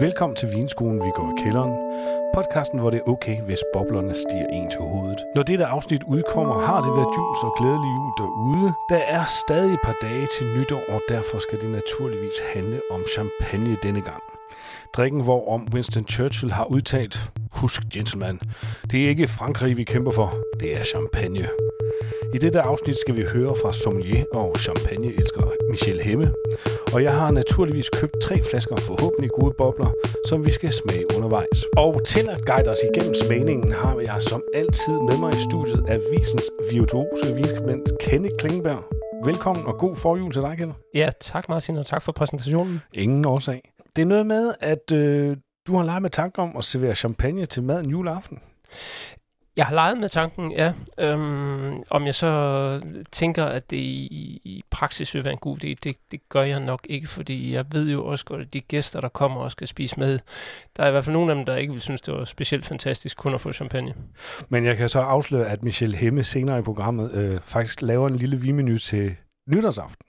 Velkommen til Vinskolen, vi går i kælderen. Podcasten, hvor det er okay, hvis boblerne stiger en til hovedet. Når dette afsnit udkommer, har det været jul og glædelig jul derude. Der er stadig et par dage til nytår, og derfor skal det naturligvis handle om champagne denne gang. Drikken, hvorom Winston Churchill har udtalt, Husk, gentleman, det er ikke Frankrig, vi kæmper for, det er champagne. I dette afsnit skal vi høre fra sommelier og champagneelsker Michel Hemme. Og jeg har naturligvis købt tre flasker forhåbentlig gode bobler, som vi skal smage undervejs. Og til at guide os igennem smagningen har jeg som altid med mig i studiet af Visens virtuose vinskribent Kenneth Klingberg. Velkommen og god forjul til dig, Kenneth. Ja, tak Martin, og tak for præsentationen. Ingen årsag. Det er noget med, at øh, du har leget med tanke om at servere champagne til maden juleaften. Jeg har leget med tanken, ja. Øhm, om jeg så tænker, at det i, i praksis vil være en god idé, det, det gør jeg nok ikke, fordi jeg ved jo også godt, at de gæster, der kommer og skal spise med, der er i hvert fald nogle af dem, der ikke vil synes, det var specielt fantastisk kun at få champagne. Men jeg kan så afsløre, at Michel Hemme senere i programmet øh, faktisk laver en lille vinmenu til nytårsaften.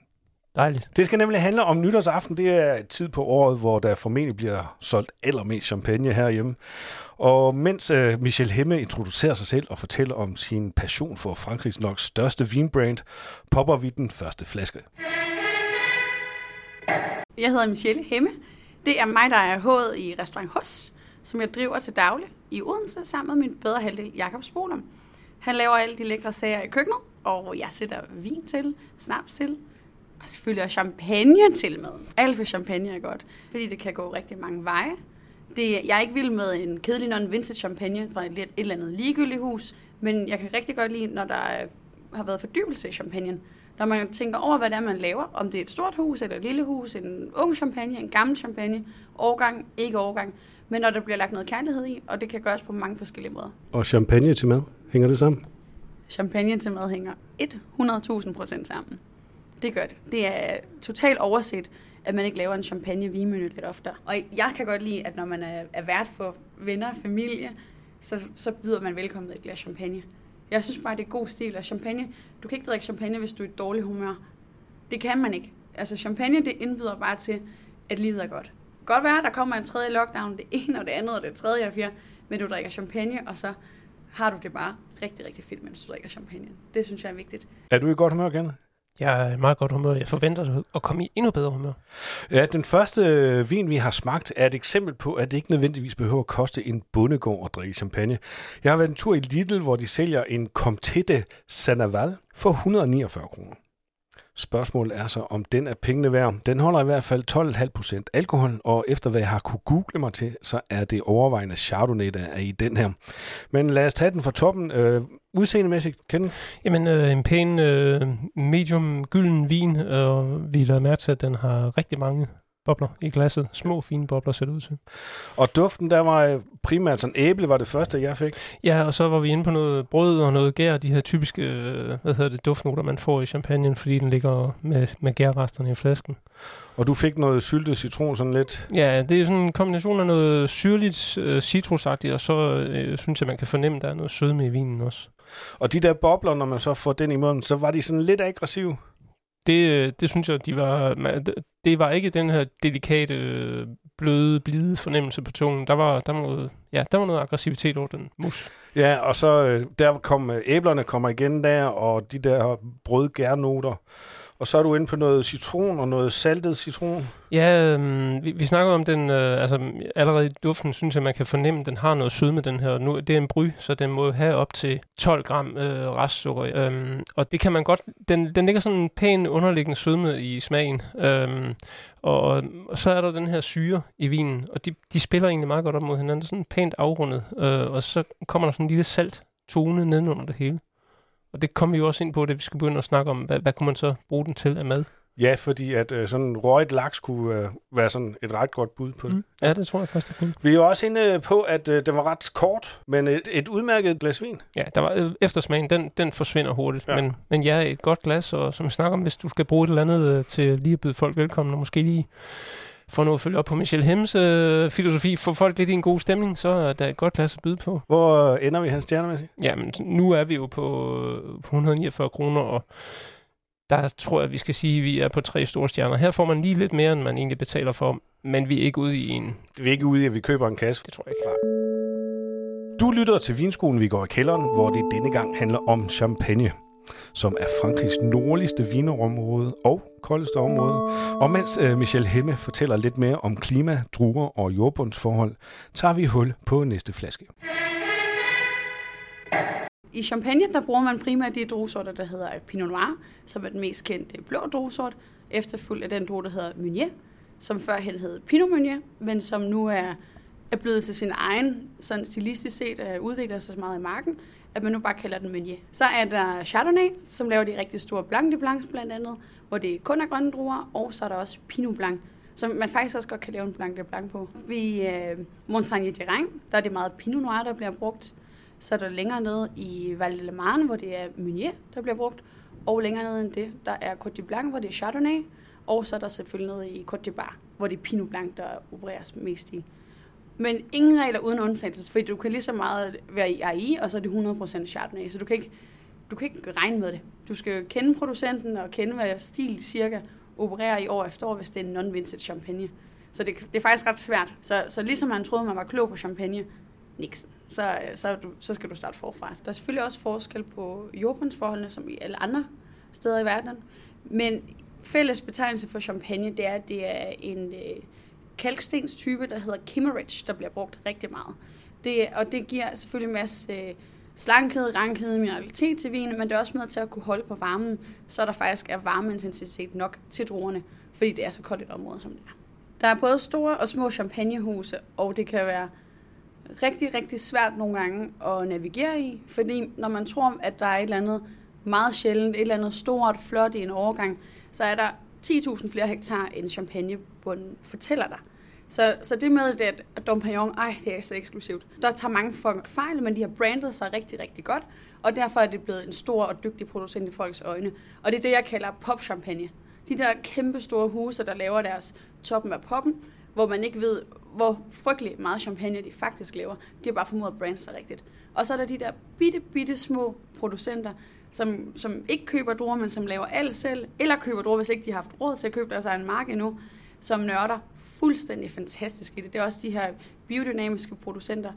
Dejligt. Det skal nemlig handle om nytårsaften. Det er et tid på året, hvor der formentlig bliver solgt allermest champagne herhjemme. Og mens uh, Michel Hemme introducerer sig selv og fortæller om sin passion for Frankrigs nok største vinbrand, popper vi den første flaske. Jeg hedder Michelle Hemme. Det er mig, der er hovedet i Restaurant Hus, som jeg driver til daglig i Odense sammen med min bedre halvdel, Jakob Spolum. Han laver alle de lækre sager i køkkenet, og jeg sætter vin til, snaps til, og selvfølgelig også champagne til med. Alt for champagne er godt, fordi det kan gå rigtig mange veje. Det, jeg er ikke vild med en kedelig non vintage champagne fra et, et eller andet ligegyldigt hus, men jeg kan rigtig godt lide, når der er, har været fordybelse i champagne. Når man tænker over, hvad det er, man laver, om det er et stort hus eller et lille hus, en ung champagne, en gammel champagne, årgang, ikke årgang, men når der bliver lagt noget kærlighed i, og det kan gøres på mange forskellige måder. Og champagne til mad, hænger det sammen? Champagne til mad hænger 100.000 procent sammen. Det gør det. Det er totalt overset, at man ikke laver en champagne vinmenu lidt oftere. Og jeg kan godt lide, at når man er, vært for venner og familie, så, så byder man velkommen med et glas champagne. Jeg synes bare, det er god stil. Og champagne, du kan ikke drikke champagne, hvis du er i dårlig humør. Det kan man ikke. Altså champagne, det indbyder bare til, at livet er godt. Godt være, der kommer en tredje lockdown, det ene og det andet og det tredje og fjerde, men du drikker champagne, og så har du det bare rigtig, rigtig fedt, mens du drikker champagne. Det synes jeg er vigtigt. Er du i godt humør, Kenneth? Jeg er i meget godt humør. Jeg forventer at komme i endnu bedre humør. Ja, den første øh, vin, vi har smagt, er et eksempel på, at det ikke nødvendigvis behøver at koste en bondegård at drikke champagne. Jeg har været en tur i Lidl, hvor de sælger en Comtete de Sanaval for 149 kroner. Spørgsmålet er så, om den er pengene værd. Den holder i hvert fald 12,5% alkohol, og efter hvad jeg har kunne google mig til, så er det overvejende Chardonnay, der er i den her. Men lad os tage den fra toppen. Øh, Udseendemæssigt, kende? Jamen, øh, en pæn øh, medium gylden vin, og vi lader mærke til, at den har rigtig mange bobler i glasset. Små, fine bobler ser det ud til. Og duften, der var primært sådan æble, var det første, jeg fik. Ja, og så var vi inde på noget brød og noget gær, de her typiske øh, hvad hedder det, duftnoter, man får i champagne, fordi den ligger med, med gærresterne i flasken. Og du fik noget syltet citron sådan lidt? Ja, det er sådan en kombination af noget syrligt, øh, citrusagtigt, og så øh, synes jeg, man kan fornemme, at der er noget sødme i vinen også. Og de der bobler, når man så får den i munden, så var de sådan lidt aggressive? Det, øh, det synes jeg, de var, det var ikke den her delikate, bløde, blide fornemmelse på tungen. Der var, der var, noget, ja, der var noget aggressivitet over den mus. Ja, og så øh, der kom øh, æblerne kommer igen der, og de der brødgærnoter. Og så er du inde på noget citron og noget saltet citron. Ja, øh, vi, vi snakker om den, øh, altså allerede i duften synes jeg, man kan fornemme, at den har noget sødme, den her. Nu, det er en bry, så den må have op til 12 gram øh, restsukker. Øh, og det kan man godt, den, den ligger sådan en pæn underliggende sødme i smagen. Øh, og, og så er der den her syre i vinen, og de, de spiller egentlig meget godt op mod hinanden. Det er sådan pænt afrundet, øh, og så kommer der sådan en lille salt tone nedenunder det hele. Og det kommer vi jo også ind på, det vi skal begynde at snakke om, hvad, hvad kunne man så bruge den til af mad? Ja, fordi at øh, sådan røget laks kunne øh, være sådan et ret godt bud på det. Mm. Ja, det tror jeg først, det kunne. Vi er jo også inde på, at øh, den var ret kort, men et, et udmærket glas vin. Ja, der var øh, eftersmagen, den, den forsvinder hurtigt. Ja. Men, men ja, et godt glas, og som vi snakker om, hvis du skal bruge et eller andet øh, til lige at byde folk velkommen, og måske lige for nu at følge op på Michel Hems øh, filosofi, få folk lidt i en god stemning, så er der et godt plads at byde på. Hvor ender vi hans stjernemæssigt? Jamen, nu er vi jo på, på 149 kroner, og der tror jeg, vi skal sige, at vi er på tre store stjerner. Her får man lige lidt mere, end man egentlig betaler for. Men vi er ikke ude i en... Vi er ikke ude i, at vi køber en kasse. Det tror jeg ikke. Du lytter til Vinskolen, vi går i kælderen, hvor det denne gang handler om champagne som er Frankrigs nordligste vinerområde og koldeste område. Og mens øh, Michel Hemme fortæller lidt mere om klima, druer og jordbundsforhold, tager vi hul på næste flaske. I Champagne, der bruger man primært de druesorter, der hedder Pinot Noir, som er den mest kendte blå druesort, efterfulgt af den drue, der hedder Meunier, som førhen hed Pinot Meunier, men som nu er, er blevet til sin egen, sådan stilistisk set, udvikler sig så meget i marken, at man nu bare kalder den Meunier. Så er der Chardonnay, som laver de rigtig store Blanc de Blancs blandt andet, hvor det kun er grønne druer, og så er der også Pinot Blanc, som man faktisk også godt kan lave en Blanc de Blanc på. Ved øh, Montagne de Rhin, der er det meget Pinot Noir, der bliver brugt. Så er der længere nede i Val de Marne, hvor det er Meunier, der bliver brugt. Og længere nede end det, der er Côte de Blanc, hvor det er Chardonnay. Og så er der selvfølgelig nede i Côte de Bar, hvor det er Pinot Blanc, der opereres mest i. Men ingen regler uden undtagelse, fordi du kan lige så meget være i AI, og så er det 100% Chardonnay, så du kan ikke, du kan ikke regne med det. Du skal kende producenten og kende, hvad stil cirka opererer i år efter år, hvis det er en non-vintage champagne. Så det, det er faktisk ret svært. Så, så ligesom han troede, man var klog på champagne, niksen. Så, så, du, så skal du starte forfra. Der er selvfølgelig også forskel på jordbundsforholdene, som i alle andre steder i verden. Men fælles betegnelse for champagne, det er, at det er en øh, kalkstenstype, der hedder Kimmeridge, der bliver brugt rigtig meget. Det, og det giver selvfølgelig en masse øh, slankhed, rankhed, mineralitet til vinen, men det er også med til at kunne holde på varmen, så der faktisk er varmeintensitet nok til druerne, fordi det er så koldt et område, som det er. Der er både store og små champagnehuse, og det kan være rigtig, rigtig svært nogle gange at navigere i, fordi når man tror, at der er et eller andet meget sjældent, et eller andet stort, flot i en overgang, så er der 10.000 flere hektar end champagnebunden fortæller dig. Så, så det med, det, at Dom Perignon, ej, det er så eksklusivt. Der tager mange folk fejl, men de har brandet sig rigtig, rigtig godt, og derfor er det blevet en stor og dygtig producent i folks øjne. Og det er det, jeg kalder pop-champagne. De der kæmpe store huse, der laver deres toppen af poppen, hvor man ikke ved, hvor frygtelig meget champagne de faktisk laver. De har bare formået at brande sig rigtigt. Og så er der de der bitte, bitte små producenter, som, som ikke køber druer, men som laver alt selv, eller køber druer, hvis ikke de har haft råd til at købe deres egen mark endnu, som nørder fuldstændig fantastisk i det. Det er også de her biodynamiske producenter.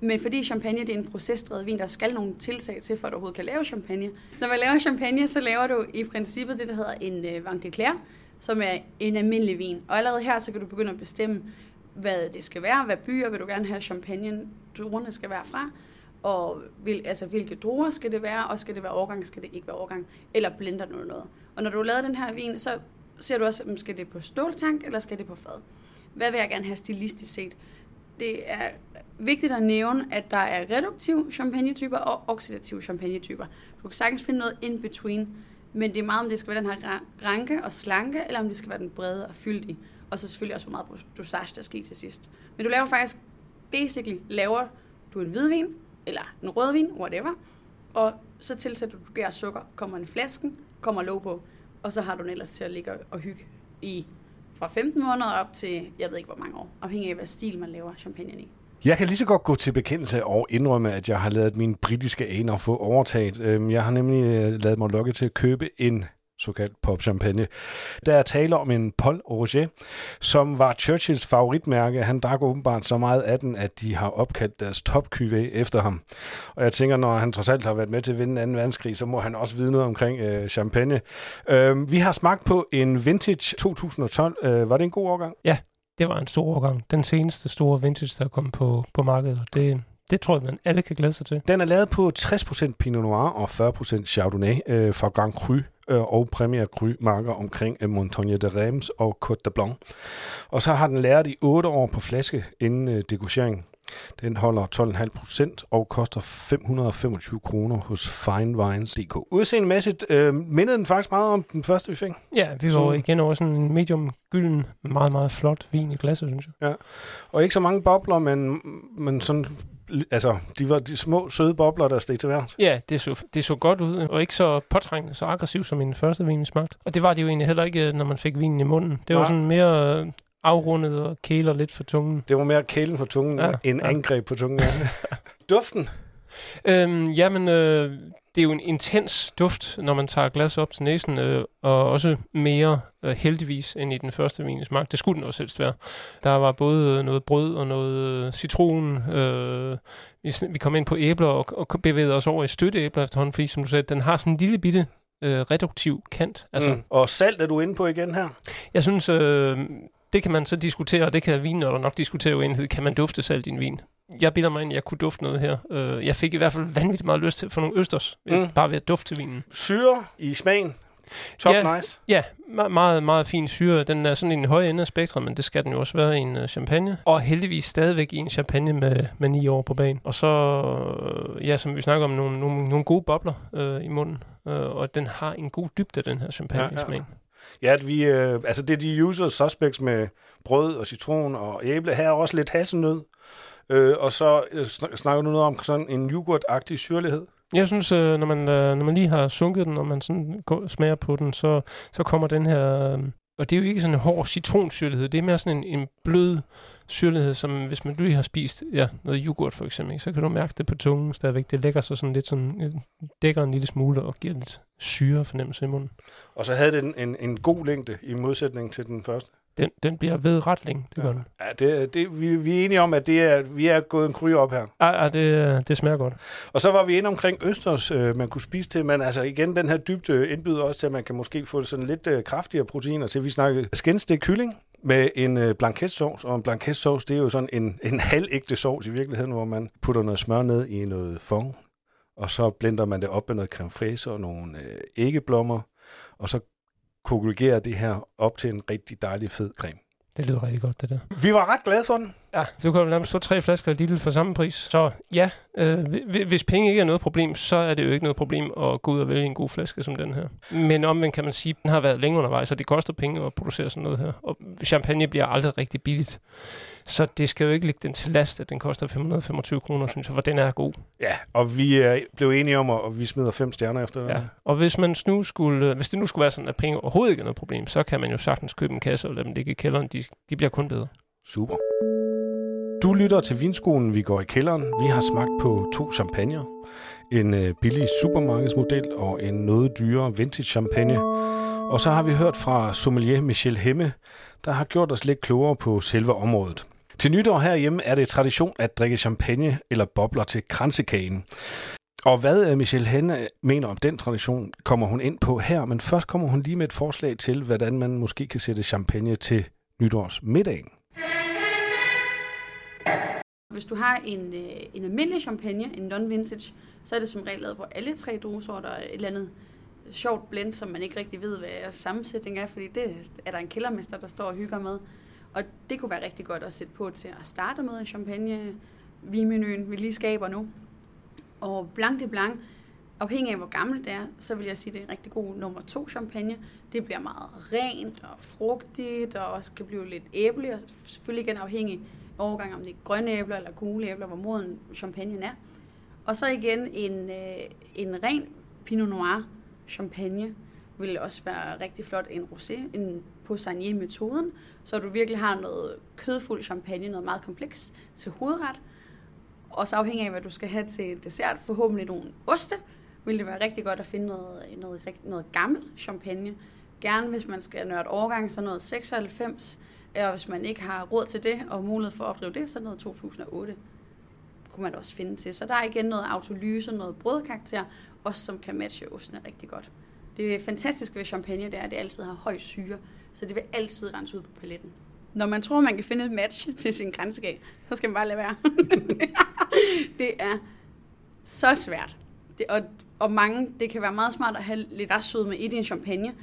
Men fordi champagne det er en procesdrevet vin, der skal nogle tilsag til, for at du overhovedet kan lave champagne. Når man laver champagne, så laver du i princippet det, der hedder en øh, Vang de Claire, som er en almindelig vin. Og allerede her, så kan du begynde at bestemme, hvad det skal være, hvad byer vil du gerne have champagne, druerne skal være fra, og vil, altså, hvilke druer skal det være, og skal det være årgang, skal det ikke være årgang, eller blender du noget. Og når du har lavet den her vin, så ser du også, mm, skal det på ståltank, eller skal det på fad? Hvad vil jeg gerne have stilistisk set? Det er vigtigt at nævne, at der er reduktiv champagnetyper og oxidativ champagnetyper. Du kan sagtens finde noget in between, men det er meget, om det skal være den her ranke og slanke, eller om det skal være den brede og fyldige. Og så selvfølgelig også, hvor meget dosage der skal til sidst. Men du laver faktisk, basically, laver du en hvidvin, eller en rødvin, whatever, og så tilsætter du gær sukker, kommer en flasken, kommer låg på, og så har du den ellers til at ligge og hygge i fra 15 måneder op til, jeg ved ikke hvor mange år, afhængig af hvad stil man laver champagne i. Jeg kan lige så godt gå til bekendelse og indrømme, at jeg har lavet mine britiske aner få overtaget. Øhm, jeg har nemlig øh, lavet mig lokke til at købe en såkaldt popchampagne. Der er tale om en Paul Roger, som var Churchills favoritmærke. Han drak åbenbart så meget af den, at de har opkaldt deres top efter ham. Og jeg tænker, når han trods alt har været med til at vinde 2. verdenskrig, så må han også vide noget omkring øh, champagne. Øh, vi har smagt på en Vintage 2012. Øh, var det en god årgang? Ja, det var en stor årgang. Den seneste store vintage, der kom på, på markedet. Det, det tror jeg, man alle kan glæde sig til. Den er lavet på 60% Pinot Noir og 40% Chardonnay øh, fra Grand Cru øh, og Premier Cru marker omkring øh, Montagne de Reims og Côte de Blanc. Og så har den lært i 8 år på flaske inden øh, degustering. Den holder 12,5 procent og koster 525 kroner hos finevines.dk. Udseendemæssigt øh, mindede den faktisk meget om den første, vi fik. Ja, vi var så... igen over sådan en medium gylden, meget, meget flot vin i glasset, synes jeg. Ja, og ikke så mange bobler, men, men sådan altså, de var de små, søde bobler, der steg til værts. Ja, det så, det så godt ud, og ikke så påtrængende, så aggressiv som min første vin, vi smagte. Og det var det jo egentlig heller ikke, når man fik vinen i munden. Det var sådan mere afrundet og kæler lidt for tungen. Det var mere kælen for tungen, ja, end ja. angreb på tungen. Duften? Øhm, jamen, øh, det er jo en intens duft, når man tager glas op til næsen, øh, og også mere øh, heldigvis end i den første vin smag. Det skulle den også helst være. Der var både noget brød og noget øh, citron. Øh, vi, vi kom ind på æbler og, og bevægede os over i støtteæbler efterhånden, fordi som du sagde, den har sådan en lille bitte øh, reduktiv kant. Altså, mm. Og salt er du inde på igen her? Jeg synes, øh, det kan man så diskutere, og det kan vinnørderne nok diskutere uenighed. Kan man dufte salt i en vin? Jeg bilder mig ind, at jeg kunne dufte noget her. Uh, jeg fik i hvert fald vanvittigt meget lyst til for nogle østers, mm. bare ved at dufte til vinen. Syre i smagen? Top ja, nice. Ja, meget, meget fin syre. Den er sådan i en høj ende af spektret, men det skal den jo også være i en uh, champagne. Og heldigvis stadigvæk i en champagne med, med 9 år på banen. Og så, uh, ja, som vi snakker om, nogle, nogle, nogle gode bobler uh, i munden. Uh, og den har en god dybde, den her champagne-smag. Ja, ja. Ja, at vi, øh, altså det er de usual suspects med brød og citron og æble. Her er også lidt hasselnød. Øh, og så øh, snakker du noget om sådan en yoghurt-agtig syrlighed. Jeg synes, øh, når, man, øh, når man lige har sunket den, og man sådan går, smager på den, så, så kommer den her... Øh, og det er jo ikke sådan en hård citronsyrlighed, det er mere sådan en, en blød syrlighed, som hvis man lige har spist ja, noget yoghurt for eksempel, så kan du mærke det på tungen stadigvæk. Det lægger sig sådan lidt sådan, dækker en lille smule og giver lidt syre fornemmelse i munden. Og så havde den en, en god længde i modsætning til den første. Den, den bliver ved ret længe, det ja. gør den. Ja, det, det, vi, vi er enige om, at det er, vi er gået en kryge op her. Ja, ja det, det smager godt. Og så var vi inde omkring østers, øh, man kunne spise til, men altså igen, den her dybde indbyder også til, at man kan måske få sådan lidt øh, kraftigere proteiner til. Vi snakkede skændstik kylling, med en øh, blanketsovs, og en blanketsovs, det er jo sådan en, en halvægte sovs i virkeligheden, hvor man putter noget smør ned i noget fong, og så blender man det op med noget creme fraise og nogle øh, æggeblommer, og så koagulerer det her op til en rigtig dejlig fed creme. Det lyder rigtig godt, det der. Vi var ret glade for den. Ja, du kan jo nærmest få tre flasker af Lidl for samme pris. Så ja, øh, hvis penge ikke er noget problem, så er det jo ikke noget problem at gå ud og vælge en god flaske som den her. Men omvendt kan man sige, at den har været længe undervejs, og det koster penge at producere sådan noget her. Og champagne bliver aldrig rigtig billigt. Så det skal jo ikke ligge den til last, at den koster 525 kroner, synes jeg, for den er god. Ja, og vi er blev enige om, at vi smider fem stjerner efter Ja, og hvis, man nu skulle, hvis det nu skulle være sådan, at penge overhovedet ikke er noget problem, så kan man jo sagtens købe en kasse og lade dem ligge i kælderen. De, de bliver kun bedre. Super. Du lytter til Vinskolen, vi går i kælderen. Vi har smagt på to champagner. En øh, billig supermarkedsmodel og en noget dyrere vintage champagne. Og så har vi hørt fra sommelier Michel Hemme, der har gjort os lidt klogere på selve området. Til nytår herhjemme er det tradition at drikke champagne eller bobler til kransekagen. Og hvad øh, Michelle Henne øh, mener om den tradition, kommer hun ind på her, men først kommer hun lige med et forslag til, hvordan man måske kan sætte champagne til nytårsmiddagen. Hvis du har en, øh, en almindelig champagne, en non-vintage, så er det som regel lavet på alle tre druesorter, et eller andet sjovt blend, som man ikke rigtig ved, hvad sammensætningen er, fordi det er der en kældermester, der står og hygger med. Og det kunne være rigtig godt at sætte på til at starte med en champagne vinmenuen, vi lige skaber nu. Og Blanc de Blanc, afhængig af hvor gammelt det er, så vil jeg sige, at det er en rigtig god nummer to champagne. Det bliver meget rent og frugtigt, og også kan blive lidt æble, og selvfølgelig igen afhængig årgang, om det er grønne æbler eller gule æbler, hvor moden champagne er. Og så igen en, øh, en ren Pinot Noir champagne vil også være rigtig flot. En rosé, en Poissonier-metoden, så du virkelig har noget kødfuld champagne, noget meget kompleks til hovedret. Og så afhængig af, hvad du skal have til dessert, forhåbentlig nogle oste, vil det være rigtig godt at finde noget, noget, noget gammel champagne. Gerne hvis man skal nørde overgang, så noget 96, og hvis man ikke har råd til det og mulighed for at opdrive det, så noget 2008 kunne man også finde til. Så der er igen noget autolyse, noget brødkarakter, også som kan matche ostene rigtig godt. Det fantastiske ved champagne, det er, at det altid har høj syre, så det vil altid rense ud på paletten. Når man tror, man kan finde et match til sin grænsegag, så skal man bare lade være. det er så svært. Det, og, og mange, det kan være meget smart at have lidt med i din champagne.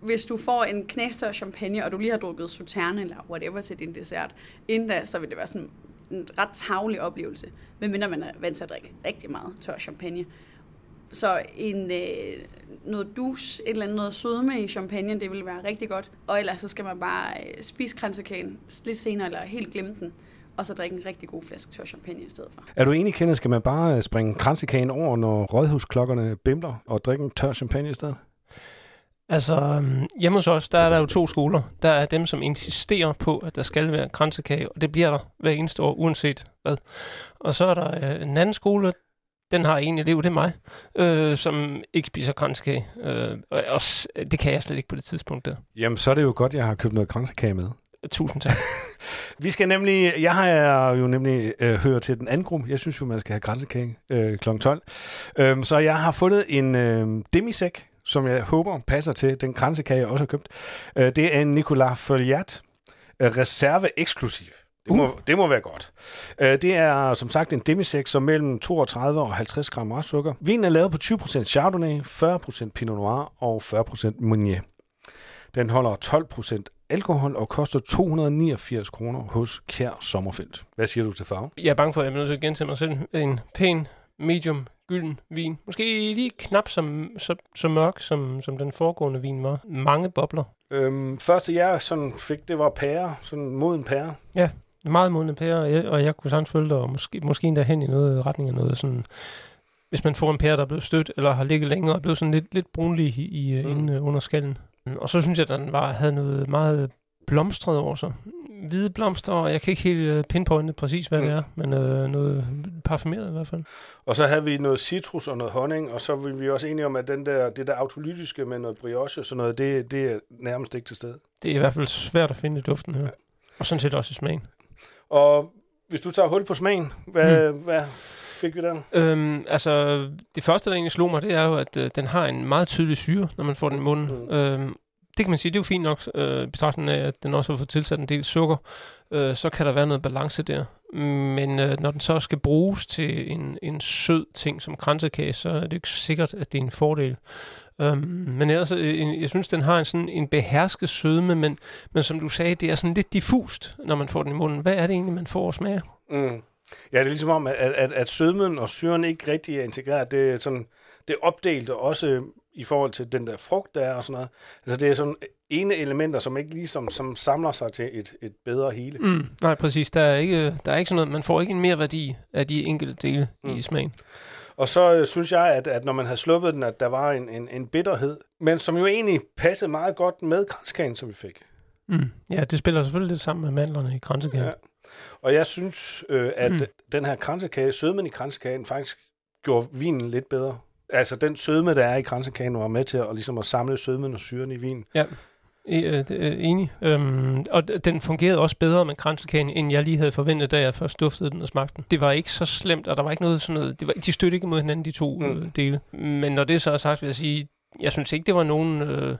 Hvis du får en knæstør champagne, og du lige har drukket sauterne eller whatever til din dessert, inden da, så vil det være sådan en ret tavlig oplevelse, medmindre man er vant til at drikke rigtig meget tør champagne. Så en, øh, noget dus, et eller andet noget sødme i champagne, det vil være rigtig godt. Og ellers så skal man bare øh, spise kransekagen lidt senere, eller helt glemme den og så drikke en rigtig god flaske tør champagne i stedet for. Er du enig, Kenneth, skal man bare øh, springe kransekagen over, når rådhusklokkerne bimler, og drikke en tør champagne i stedet? Altså, øhm, hjemme hos os, der er der jo to skoler. Der er dem, som insisterer på, at der skal være kransekage, og det bliver der hver eneste år, uanset hvad. Og så er der øh, en anden skole, den har en elev, det er mig, øh, som ikke spiser kransekage. Øh, og også, det kan jeg slet ikke på det tidspunkt der. Jamen, så er det jo godt, jeg har købt noget kransekage med. Tusind tak. Vi skal nemlig, jeg har jo nemlig øh, hørt til den anden gruppe. Jeg synes jo, man skal have kransekage øh, kl. 12. Øhm, så jeg har fundet en øh, demisæk, som jeg håber passer til den kransekage, jeg også har købt. Øh, det er en Nicolas Folliat øh, reserve eksklusiv. Det må, uh. det må være godt. Øh, det er som sagt en demisek, som mellem 32 og 50 gram restsukker. Vinen er lavet på 20% Chardonnay, 40% Pinot Noir og 40% Meunier. Den holder 12% alkohol og koster 289 kroner hos Kjær Sommerfelt. Hvad siger du til farve? Jeg er bange for, at jeg bliver nødt til at gentage mig selv. En pæn, medium, gylden vin. Måske lige knap så, så, så mørk, som, som den foregående vin var. Mange bobler. Øhm, første jeg sådan fik, det var pære, sådan moden pære. Ja, meget modne pære, og jeg, og jeg kunne sagtens følge dig, og måske, måske endda hen i noget retning af noget sådan hvis man får en pære, der er blevet stødt, eller har ligget længere og blevet sådan lidt, lidt brunlig i, i, mm. inde under skallen. Og så synes jeg, at den var, havde noget meget blomstret over sig. Hvide blomster, og jeg kan ikke helt øh, pinpointe præcis, hvad mm. det er, men øh, noget parfumeret i hvert fald. Og så havde vi noget citrus og noget honning, og så ville vi også enige om, at den der, det der autolytiske med noget brioche og sådan noget, det, det er nærmest ikke til stede. Det er i hvert fald svært at finde i duften her. Ja. Og sådan set også i smagen. Og hvis du tager hul på smagen, hvad, mm. hvad fik vi der? Øhm, altså, det første, der egentlig slog mig, det er jo, at øh, den har en meget tydelig syre, når man får den i munden. Mm. Øhm, det kan man sige, det er jo fint nok, øh, betragtende af, at den også har fået tilsat en del sukker. Øh, så kan der være noget balance der. Men øh, når den så skal bruges til en, en sød ting som kransekage, så er det ikke sikkert, at det er en fordel. Um, men ellers, øh, jeg synes, den har en, sådan en behersket sødme, men, men som du sagde, det er sådan lidt diffust, når man får den i munden. Hvad er det egentlig, man får at smage? Mm. Ja, det er ligesom om, at, at, at sødmen og syren ikke rigtig er integreret. Det er, sådan, det er opdelt også i forhold til den der frugt, der er og sådan noget. Altså det er sådan ene elementer, som ikke ligesom som samler sig til et, et bedre hele. Mm, nej, præcis. Der er, ikke, der er ikke sådan noget, man får ikke en mere værdi af de enkelte dele mm. i smagen. Og så øh, synes jeg, at, at når man har sluppet den, at der var en, en, en bitterhed, men som jo egentlig passede meget godt med kranskagen, som vi fik. Mm. Ja, det spiller selvfølgelig lidt sammen med mandlerne i kransekagen. Ja. Og jeg synes, øh, at mm. den her kransekage, sødmen i kransekagen, faktisk gjorde vinen lidt bedre. Altså den sødme, der er i kransekagen, var med til at, ligesom at samle sødmen og syren i vinen. Ja. Øh, enig. Øhm, og den fungerede også bedre med kransekagen, end jeg lige havde forventet, da jeg først duftede den og smagte den. Det var ikke så slemt, og der var ikke noget sådan noget... Det var, de støttede ikke mod hinanden, de to mm. øh, dele. Men når det så er sagt, vil jeg sige, jeg synes ikke, det var nogen... Øh,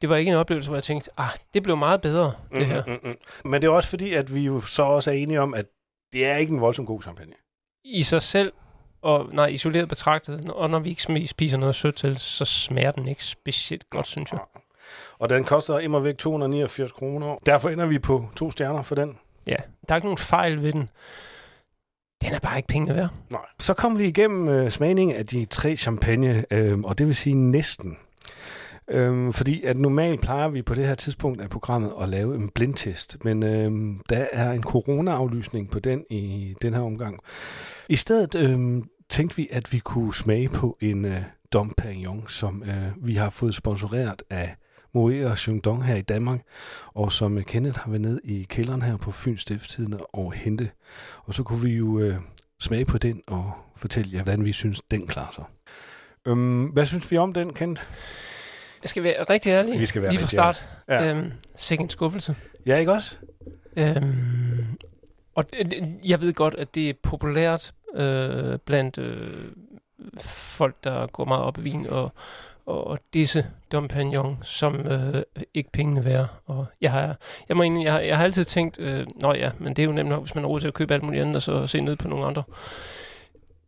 det var ikke en oplevelse, hvor jeg tænkte, ah, det blev meget bedre, det mm-hmm, her. Mm-hmm. Men det er også fordi, at vi jo så også er enige om, at det er ikke en voldsomt god champagne. I sig selv, og nej, isoleret betragtet, og når vi ikke spiser noget sødt til, så smager den ikke specielt godt, synes jeg. Og den koster immer væk 289 kroner. Derfor ender vi på to stjerner for den. Ja, der er ikke nogen fejl ved den. Den er bare ikke pengene værd. Nej. Så kom vi igennem øh, smagningen af de tre champagne, øh, og det vil sige næsten. Øhm, fordi at normalt plejer vi på det her tidspunkt af programmet at lave en blindtest, men øhm, der er en corona-aflysning på den i den her omgang. I stedet øhm, tænkte vi, at vi kunne smage på en øh, Dom Perignon, som øh, vi har fået sponsoreret af Moe og Shandong her i Danmark, og som Kenneth har været ned i kælderen her på Fyns Stiftstidende og hente. Og så kunne vi jo øh, smage på den og fortælle jer, hvordan vi synes, den klarer sig. Øhm, hvad synes vi om den, Kenneth? Jeg skal være rigtig ærlig. Vi skal være Lige fra start. Ja. Øhm, sikke en skuffelse. Ja, ikke også? Øhm, og jeg ved godt, at det er populært øh, blandt øh, folk, der går meget op i vin, og, og disse Dompagnon, som øh, ikke pengene værd. Og jeg har, jeg, må egentlig, jeg, har, jeg har altid tænkt, øh, nå ja, men det er jo nemt nok, hvis man har råd til at købe alt muligt andet, og så se ned på nogle andre.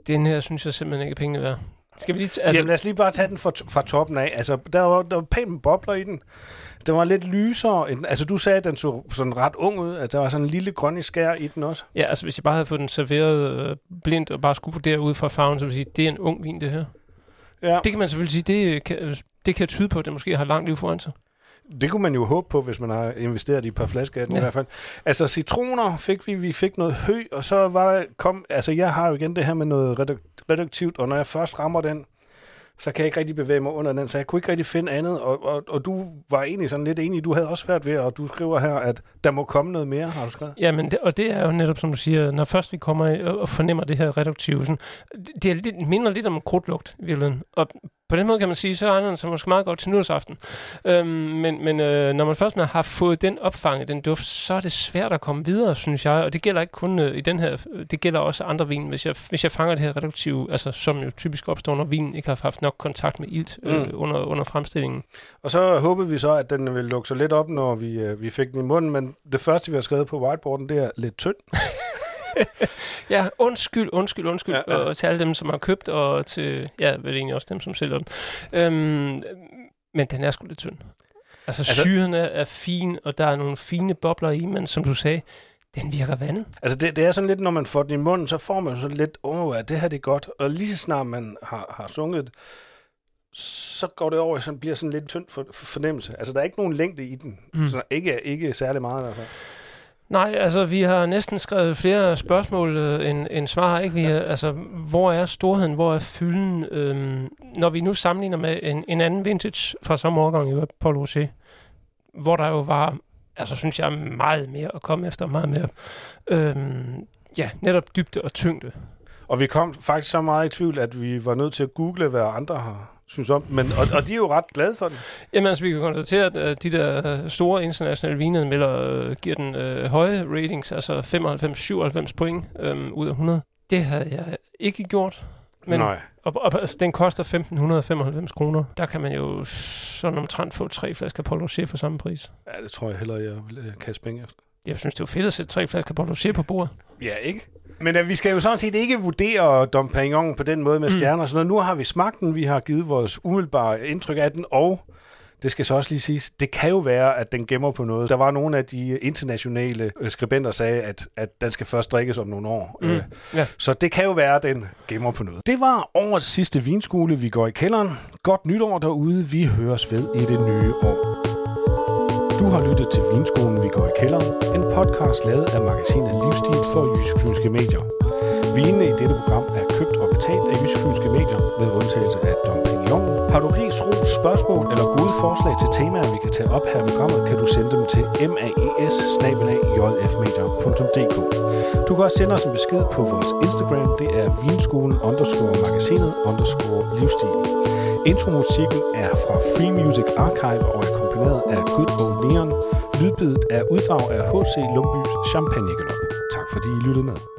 Den her synes jeg simpelthen ikke er pengene værd. Skal vi lige altså... Jamen lad os lige bare tage den fra, fra toppen af. Altså, der var, der var pænt bobler i den. Den var lidt lysere. End, altså, du sagde, at den så sådan ret ung ud. At der var sådan en lille grønne skær i den også. Ja, altså, hvis jeg bare havde fået den serveret øh, blindt og bare skulle vurdere ud fra farven, så vil jeg sige, det er en ung vin, det her. Ja. Det kan man selvfølgelig sige, det kan, det kan tyde på, at det måske har langt liv foran sig. Det kunne man jo håbe på, hvis man har investeret i et par flasker af den ja. i hvert fald. Altså citroner fik vi, vi fik noget hø, og så var der, kom, altså jeg har jo igen det her med noget reduktivt, og når jeg først rammer den, så kan jeg ikke rigtig bevæge mig under den, så jeg kunne ikke rigtig finde andet, og, og, og du var egentlig sådan lidt enig, du havde også svært ved, og du skriver her, at der må komme noget mere, har du skrevet? Ja, men det, og det er jo netop, som du siger, når først vi kommer og fornemmer det her reduktive, sådan, det er lidt, minder lidt om krudtlugt, i virkeligheden. Og på den måde kan man sige, så egner den sig måske meget godt til nytårsaften. Øhm, men men øh, når man først har fået den opfanget, den duft, så er det svært at komme videre, synes jeg. Og det gælder ikke kun øh, i den her, det gælder også andre vin. Hvis jeg, hvis jeg fanger det her reduktive, altså som jo typisk opstår, når vinen ikke har haft nok kontakt med ilt øh, mm. under, under fremstillingen. Og så håbede vi så, at den ville lukke sig lidt op, når vi, øh, vi fik den i munden. Men det første, vi har skrevet på whiteboarden, det er lidt tynd. ja, undskyld, undskyld, undskyld ja, ja. Og til alle dem, som har købt, og til, ja, vel egentlig også dem, som sælger den. Øhm, men den er sgu lidt tynd. Altså, altså syren er, er fin, og der er nogle fine bobler i, men som du sagde, den virker vandet. Altså det, det er sådan lidt, når man får den i munden, så får man sådan lidt, åh, oh, det her det er godt. Og lige så snart man har, har sunget så går det over, så bliver sådan lidt tynd for, for fornemmelse. Altså der er ikke nogen længde i den. Mm. Så ikke, ikke særlig meget i hvert fald. Nej, altså vi har næsten skrevet flere spørgsmål øh, end, end svar. Ikke? Vi har, altså, hvor er storheden, hvor er fylden? Øhm, når vi nu sammenligner med en, en anden vintage fra samme årgang, i Paul Rocher, hvor der jo var, altså synes jeg, meget mere at komme efter, meget mere, øhm, ja, netop dybde og tyngde. Og vi kom faktisk så meget i tvivl, at vi var nødt til at google, hvad andre har synes om men, og, og de er jo ret glade for den. Jamen altså, vi kan konstatere, at uh, de der uh, store internationale vinanmeldere uh, giver den uh, høje ratings, altså 95-97 point um, ud af 100. Det havde jeg ikke gjort. Men, Nej. Og, og altså, den koster 1595 kroner. Der kan man jo sådan omtrent få tre flasker Paul Rocher for samme pris. Ja, det tror jeg hellere, jeg vil kaste penge efter. Jeg synes, det er fedt at sætte tre flasker Paul Rocher på bordet. Ja, ikke? Men uh, vi skal jo sådan set ikke vurdere Dom Perignon på den måde med mm. stjerner og sådan noget. Nu har vi smagt den, vi har givet vores umiddelbare indtryk af den, og det skal så også lige siges, det kan jo være, at den gemmer på noget. Der var nogle af de internationale øh, skribenter, der sagde, at, at den skal først drikkes om nogle år. Mm. Øh, ja. Så det kan jo være, at den gemmer på noget. Det var årets sidste vinskole. Vi går i kælderen. Godt nytår derude. Vi høres ved i det nye år. Du har lyttet til Vinskolen, vi går i kælderen, en podcast lavet af magasinet Livsstil for Jysk Fynske Medier. Vinene i dette program er købt og betalt af Jysk Fynske Medier med undtagelse af Dom Pignon. Har du ris, ros, spørgsmål eller gode forslag til temaer, vi kan tage op her i programmet, kan du sende dem til maes Du kan også sende os en besked på vores Instagram. Det er vinskolen underscore magasinet underscore livsstil. Intromusikken er fra Free Music Archive og er komponeret af Good Old Neon. Lydbidet er uddrag af H.C. Lumbys Champagne Tak fordi I lyttede med.